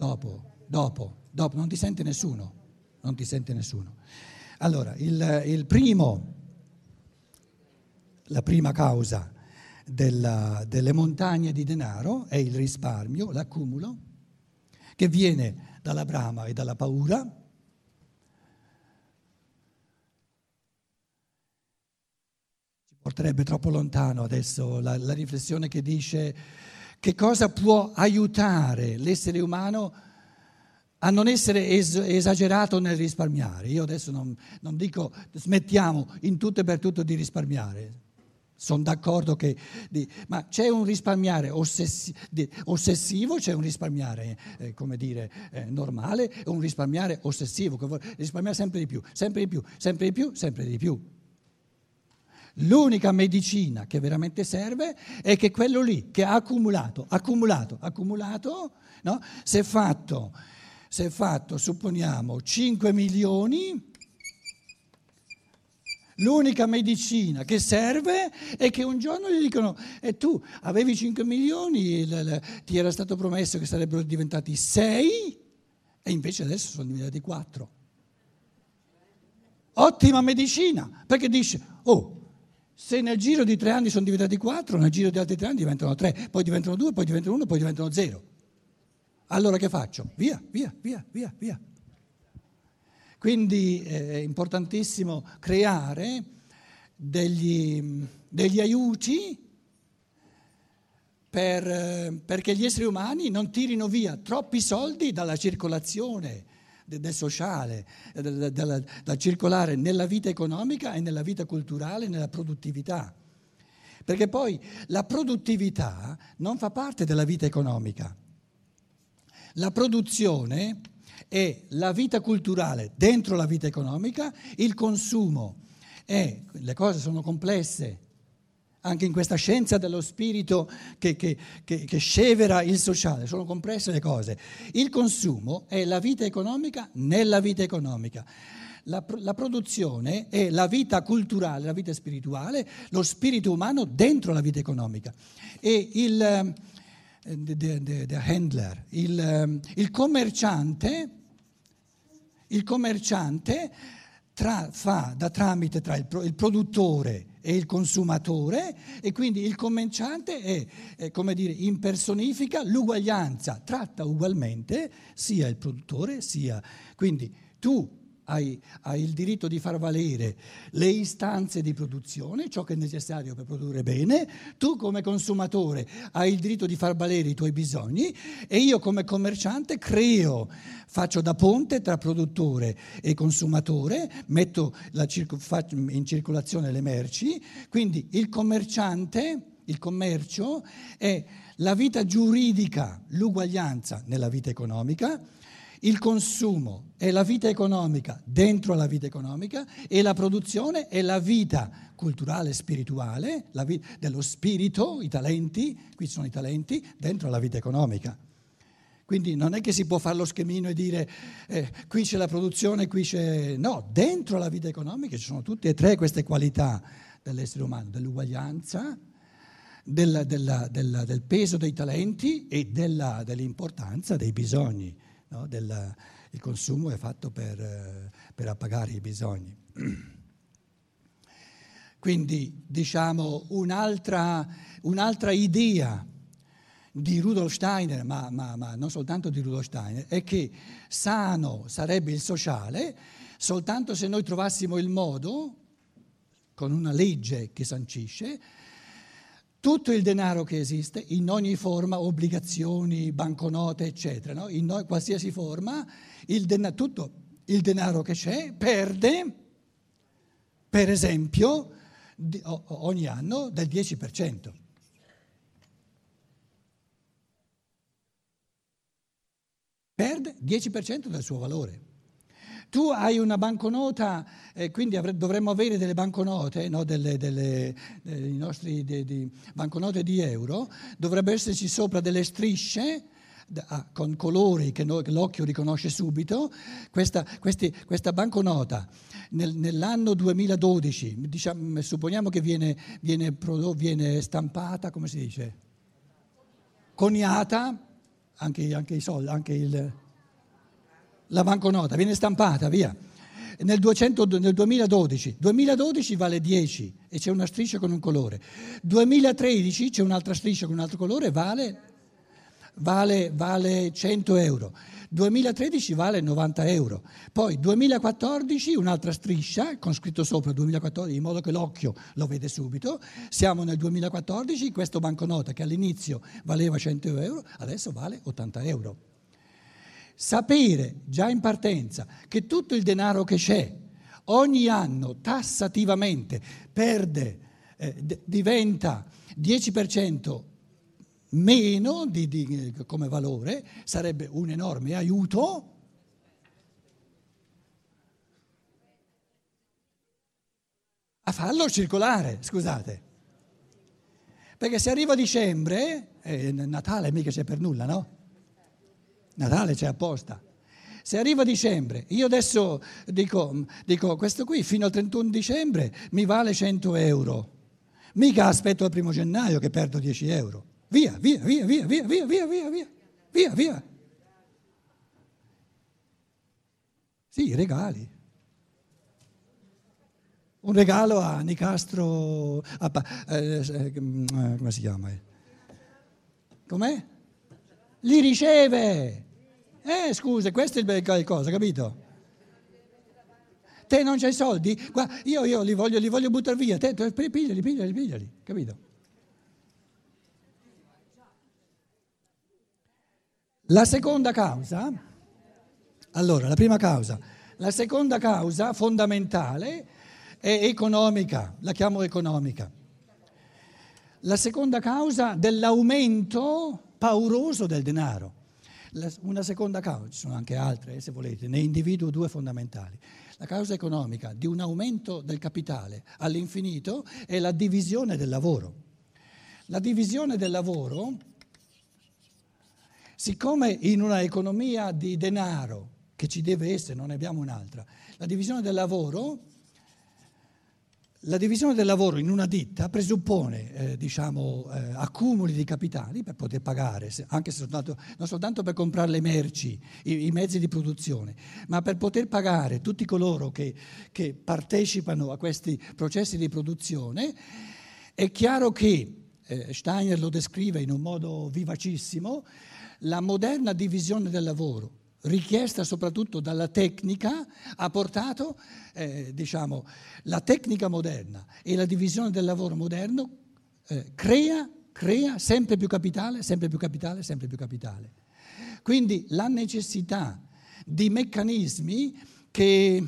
dopo, dopo, dopo, non ti sente nessuno, non ti sente nessuno. Allora, il, il primo, la prima causa della, delle montagne di denaro è il risparmio, l'accumulo, che viene dalla brama e dalla paura. Ci porterebbe troppo lontano adesso la, la riflessione che dice che cosa può aiutare l'essere umano a non essere es- esagerato nel risparmiare. Io adesso non, non dico smettiamo in tutto e per tutto di risparmiare, sono d'accordo che... Di, ma c'è un risparmiare ossessi, di, ossessivo, c'è un risparmiare, eh, come dire, eh, normale un risparmiare ossessivo, che vuole risparmiare sempre di più, sempre di più, sempre di più, sempre di più. L'unica medicina che veramente serve è che quello lì che ha accumulato, accumulato, accumulato, no? si è fatto, si è fatto, supponiamo, 5 milioni L'unica medicina che serve è che un giorno gli dicono, e tu avevi 5 milioni, ti era stato promesso che sarebbero diventati 6 e invece adesso sono diventati 4. Ottima medicina, perché dice, oh, se nel giro di tre anni sono diventati 4, nel giro di altri tre anni diventano 3, poi diventano 2, poi diventano 1, poi diventano 0. Allora che faccio? Via, via, via, via, via. Quindi è importantissimo creare degli, degli aiuti per, perché gli esseri umani non tirino via troppi soldi dalla circolazione del sociale, da circolare nella vita economica e nella vita culturale, nella produttività. Perché poi la produttività non fa parte della vita economica. La produzione è la vita culturale dentro la vita economica, il consumo e le cose sono complesse. Anche in questa scienza dello spirito che, che, che, che scevera il sociale, sono complesse le cose. Il consumo è la vita economica nella vita economica. La, la, produzione è la vita culturale, la vita spirituale, lo spirito umano dentro la vita economica. E il, the, the handler, il, il commerciante, il commerciante tra, fa da tramite tra il, il, produttore e il consumatore e quindi il commerciante è, è, come dire, impersonifica l'uguaglianza, tratta ugualmente sia il produttore sia... Quindi tu hai, hai, il diritto di far valere le istanze di produzione, ciò che è necessario per produrre bene, tu come consumatore hai il diritto di far valere i tuoi bisogni e io come commerciante creo, faccio da ponte tra produttore e consumatore, metto in circolazione le merci, quindi il commerciante, il commercio è la vita giuridica, l'uguaglianza nella vita economica il consumo è la vita economica dentro la vita economica e la produzione è la vita culturale, spirituale, la vita dello spirito, i talenti, qui sono i talenti, dentro la vita economica. Quindi non è che si può fare lo schemino e dire eh, qui c'è la produzione, qui c'è... No, dentro la vita economica ci sono tutte e tre queste qualità dell'essere umano, dell'uguaglianza, della, della, della, del peso dei talenti e dell'importanza dei bisogni no? Del, il consumo è fatto per, per appagare i bisogni. Quindi diciamo un'altra, un'altra idea di Rudolf Steiner, ma, ma, ma, non soltanto di Rudolf Steiner, è che sano sarebbe il sociale soltanto se noi trovassimo il modo, con una legge che sancisce, tutto il denaro che esiste, in ogni forma, obbligazioni, banconote, eccetera, no? in no, qualsiasi forma, il den- tutto il denaro che c'è perde, per esempio, di, o, ogni anno del 10%. Perde 10% del suo valore. Tu hai una banconota, eh, quindi avre, dovremmo avere delle banconote, no? delle, delle, delle nostri, de, de, banconote di euro, dovrebbe esserci sopra delle strisce ah, con colori che, no, l'occhio riconosce subito. Questa, questi, questa banconota nel, nell'anno 2012, diciamo, supponiamo che viene, viene, viene stampata, come si dice? Coniata anche, anche i soldi, anche il, la banconota, viene stampata, via. Nel, 200, nel 2012, 2012 vale 10 e c'è una striscia con un colore. 2013 c'è un'altra striscia con un altro colore, vale, vale, vale 100 euro. 2013 vale 90 euro. Poi 2014 un'altra striscia con scritto sopra 2014 in modo che l'occhio lo vede subito. Siamo nel 2014, questo banconota che all'inizio valeva 100 euro, adesso vale 80 euro. Sapere già in partenza che tutto il denaro che c'è ogni anno tassativamente perde, eh, d- diventa 10% meno di, di, come valore, sarebbe un enorme aiuto. A farlo circolare, scusate. Perché se arriva dicembre, eh, Natale mica c'è per nulla, no? Natale c'è apposta. Se arriva dicembre, io adesso dico, dico, questo qui fino al 31 dicembre mi vale 100 euro. Mica aspetto al primo gennaio che perdo 10 euro. Via, via, via, via, via, via, via, via, via, via, via. Sì, regali. Un regalo a Nicastro, a, eh, eh, come si chiama? Com'è? Li riceve. Eh, scusa, questo è il cosa, capito? Te non c'hai soldi? Guarda, io, io li, voglio, li voglio buttare via, te, pigliali, pigliali, pigliali, capito? La seconda causa, allora, la prima causa, la seconda causa fondamentale è economica, la chiamo economica. La seconda causa dell'aumento pauroso del denaro. Una seconda causa, ci sono anche altre eh, se volete, ne individuo due fondamentali. La causa economica di un aumento del capitale all'infinito è la divisione del lavoro. La divisione del lavoro Siccome in una economia di denaro, che ci deve essere, non ne abbiamo un'altra, la divisione del lavoro, la divisione del lavoro in una ditta presuppone eh, diciamo, eh, accumuli di capitali per poter pagare, anche se soltanto, non soltanto per comprare le merci, i, i, mezzi di produzione, ma per poter pagare tutti coloro che, che partecipano a questi processi di produzione. È chiaro che, eh, Steiner lo descrive in un modo vivacissimo, la moderna divisione del lavoro, richiesta soprattutto dalla tecnica, ha portato, eh, diciamo, la tecnica moderna e la divisione del lavoro moderno eh, crea, crea sempre più capitale, sempre più capitale, sempre più capitale. Quindi la necessità di meccanismi che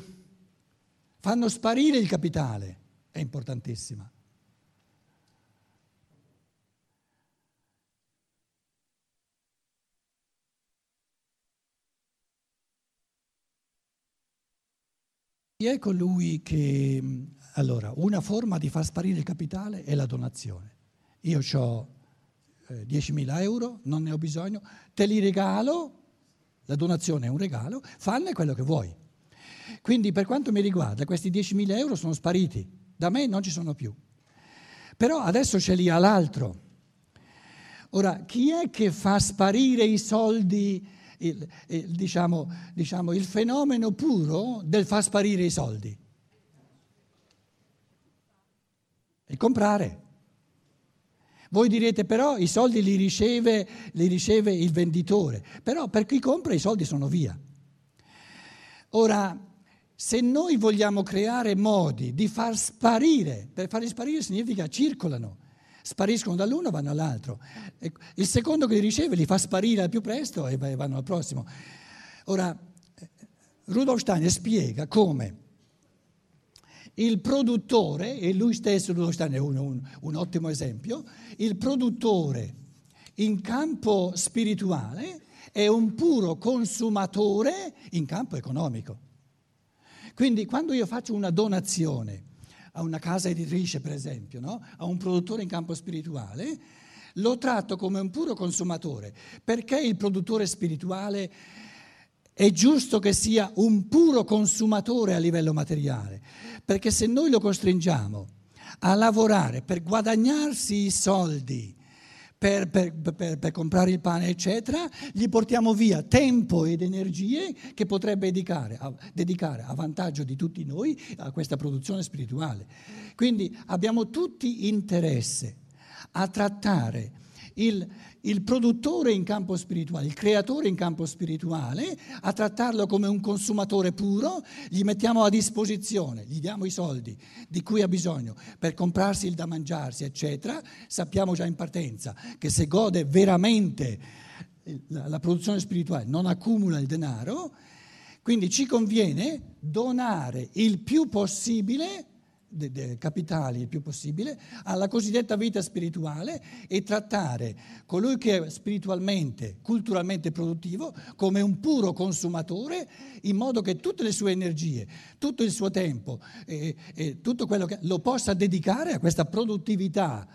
fanno sparire il capitale è importantissima. Chi è colui che... Allora, una forma di far sparire il capitale è la donazione. Io ho eh, 10.000 euro, non ne ho bisogno, te li regalo, la donazione è un regalo, fanne quello che vuoi. Quindi per quanto mi riguarda questi 10.000 euro sono spariti, da me non ci sono più. Però adesso ce li ha l'altro. Ora, chi è che fa sparire i soldi il, il, diciamo, diciamo, il fenomeno puro del far sparire i soldi. Il comprare. Voi direte però i soldi li riceve, li riceve il venditore, però per chi compra i soldi sono via. Ora, se noi vogliamo creare modi di far sparire, per farli sparire significa circolano, spariscono dall'uno e vanno all'altro. Il secondo che li riceve li fa sparire al più presto e vanno al prossimo. Ora, Rudolf Steiner spiega come il produttore, e lui stesso, Rudolf Steiner è un, un, un ottimo esempio, il produttore in campo spirituale è un puro consumatore in campo economico. Quindi quando io faccio una donazione, a una casa editrice, per esempio, no? a un produttore in campo spirituale, lo tratto come un puro consumatore. Perché il produttore spirituale è giusto che sia un puro consumatore a livello materiale? Perché se noi lo costringiamo a lavorare per guadagnarsi i soldi, per, per, per, per, comprare il pane, eccetera, gli portiamo via tempo ed energie che potrebbe dedicare a, dedicare a vantaggio di tutti noi a questa produzione spirituale. Quindi abbiamo tutti interesse a trattare il, il produttore in campo spirituale, il creatore in campo spirituale, a trattarlo come un consumatore puro, gli mettiamo a disposizione, gli diamo i soldi di cui ha bisogno per comprarsi il da mangiarsi, eccetera, sappiamo già in partenza che se gode veramente la, produzione spirituale non accumula il denaro, quindi ci conviene donare il più possibile de, de capitali il più possibile alla cosiddetta vita spirituale e trattare colui che è spiritualmente, culturalmente produttivo come un puro consumatore in modo che tutte le sue energie, tutto il suo tempo e, e tutto quello che lo possa dedicare a questa produttività.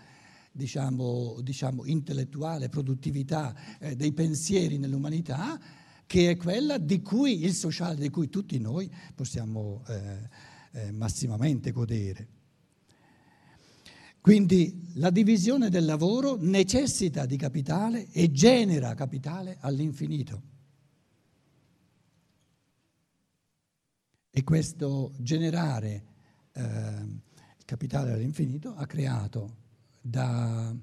Diciamo, diciamo intellettuale, produttività eh, dei pensieri nell'umanità, che è quella di cui il sociale, di cui tutti noi possiamo eh, eh, massimamente godere. Quindi la divisione del lavoro necessita di capitale e genera capitale all'infinito. E questo generare eh, capitale all'infinito ha creato da,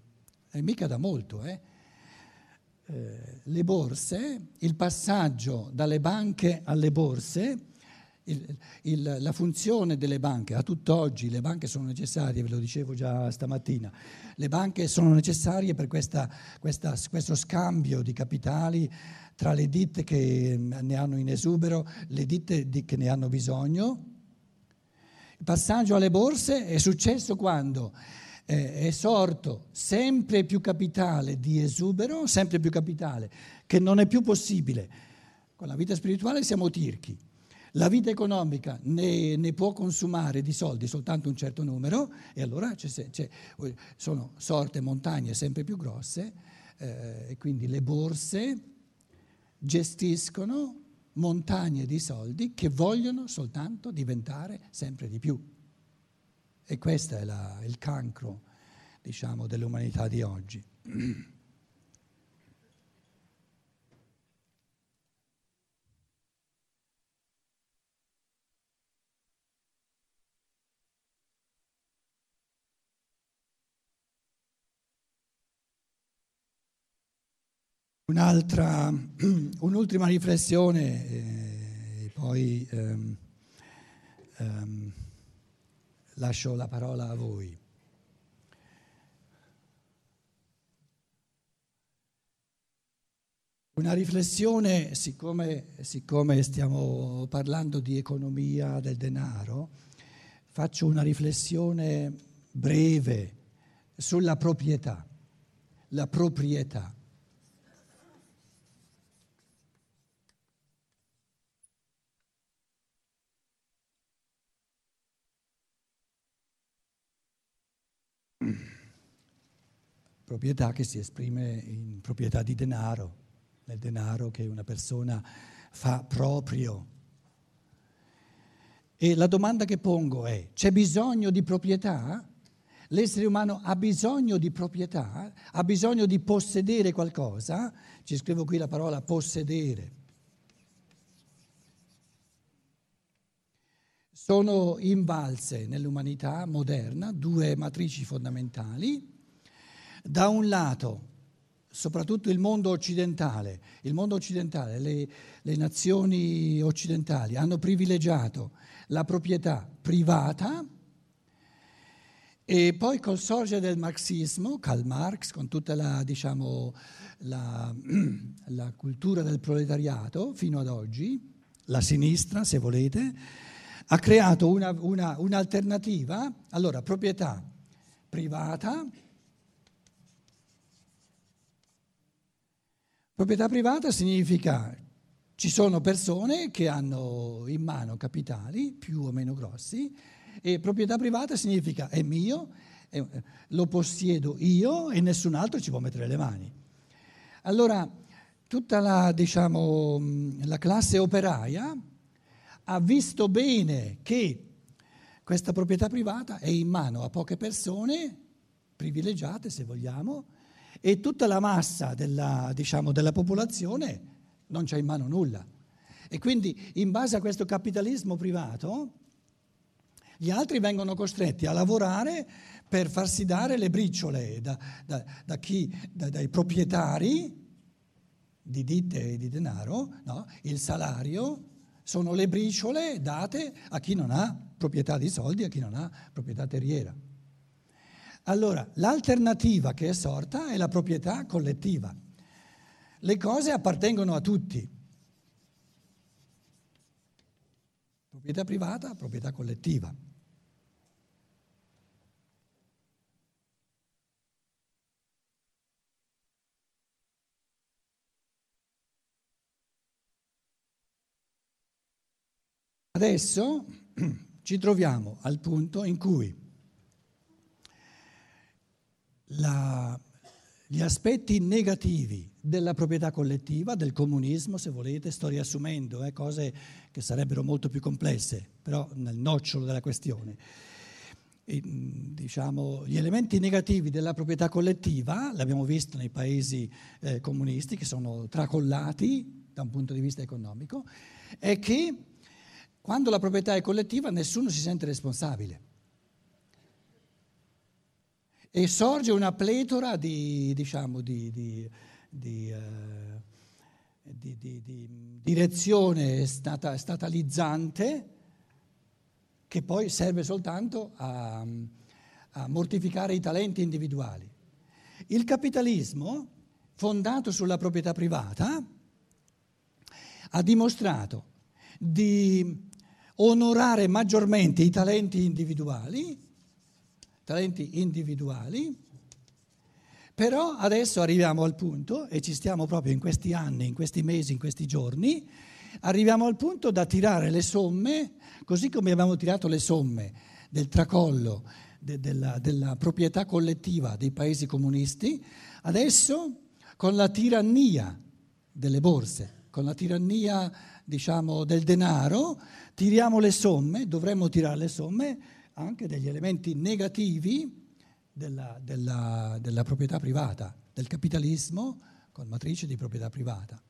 e mica da molto, eh, eh, le borse, il passaggio dalle banche alle borse il, il, la funzione delle banche, a tutt'oggi le banche sono necessarie, ve lo dicevo già stamattina, le banche sono necessarie per questa, questa, questo scambio di capitali tra le ditte che ne hanno in esubero, le ditte di, che ne hanno bisogno. Il passaggio alle borse è successo quando eh, è sorto sempre più capitale di esubero, sempre più capitale, che non è più possibile. Con la vita spirituale siamo tirchi. La vita economica ne, ne, può consumare di soldi soltanto un certo numero e allora c'è, c'è, sono sorte montagne sempre più grosse eh, e quindi le borse gestiscono montagne di soldi che vogliono soltanto diventare sempre di più. E questo è la, il cancro, diciamo, dell'umanità di oggi. Un'altra, un'ultima riflessione e eh, poi ehm, ehm, lascio la parola a voi. Una riflessione, siccome, siccome stiamo parlando di economia del denaro, faccio una riflessione breve sulla proprietà, la proprietà. Proprietà che si esprime in proprietà di denaro, nel denaro che una persona fa proprio. E la domanda che pongo è, c'è bisogno di proprietà? L'essere umano ha bisogno di proprietà? Ha bisogno di possedere qualcosa? Ci scrivo qui la parola possedere. Sono invalse nell'umanità moderna due matrici fondamentali da un lato, soprattutto il mondo occidentale, il mondo occidentale, le, le nazioni occidentali hanno privilegiato la proprietà privata e poi col sorgere del marxismo, Karl Marx, con tutta la, diciamo, la, la cultura del proletariato fino ad oggi, la sinistra, se volete, ha creato una, una, un'alternativa, allora proprietà privata, Proprietà privata significa ci sono persone che hanno in mano capitali più o meno grossi e proprietà privata significa è mio, lo possiedo io e nessun altro ci può mettere le mani. Allora, tutta la, diciamo, la classe operaia ha visto bene che questa proprietà privata è in mano a poche persone, privilegiate se vogliamo, e tutta la massa della, diciamo, della popolazione non c'ha in mano nulla. E quindi in base a questo capitalismo privato gli altri vengono costretti a lavorare per farsi dare le briciole da, da, da chi, da, dai proprietari di ditte e di denaro, no? il salario sono le briciole date a chi non ha proprietà di soldi, a chi non ha proprietà terriera. Allora, l'alternativa che è sorta è la proprietà collettiva. Le cose appartengono a tutti. Proprietà privata, proprietà collettiva. Adesso ci troviamo al punto in cui la, gli aspetti negativi della proprietà collettiva, del comunismo, se volete, sto riassumendo, eh, cose che sarebbero molto più complesse, però nel nocciolo della questione. E, diciamo, gli elementi negativi della proprietà collettiva, l'abbiamo visto nei paesi eh, comunisti che sono tracollati da un punto di vista economico, è che quando la proprietà è collettiva nessuno si sente responsabile. E sorge una pletora di, diciamo, di, di, di eh, direzione stata, statalizzante che poi serve soltanto a, a mortificare i talenti individuali. Il capitalismo, fondato sulla proprietà privata, ha dimostrato di onorare maggiormente i talenti individuali, talenti individuali, però adesso arriviamo al punto, e ci stiamo proprio in questi anni, in questi mesi, in questi giorni, arriviamo al punto da tirare le somme, così come abbiamo tirato le somme del tracollo de, della, della proprietà collettiva dei paesi comunisti, adesso con la tirannia delle borse, con la tirannia diciamo, del denaro, tiriamo le somme, dovremmo tirare le somme anche degli elementi negativi della, della, della proprietà privata, del capitalismo con matrice di proprietà privata.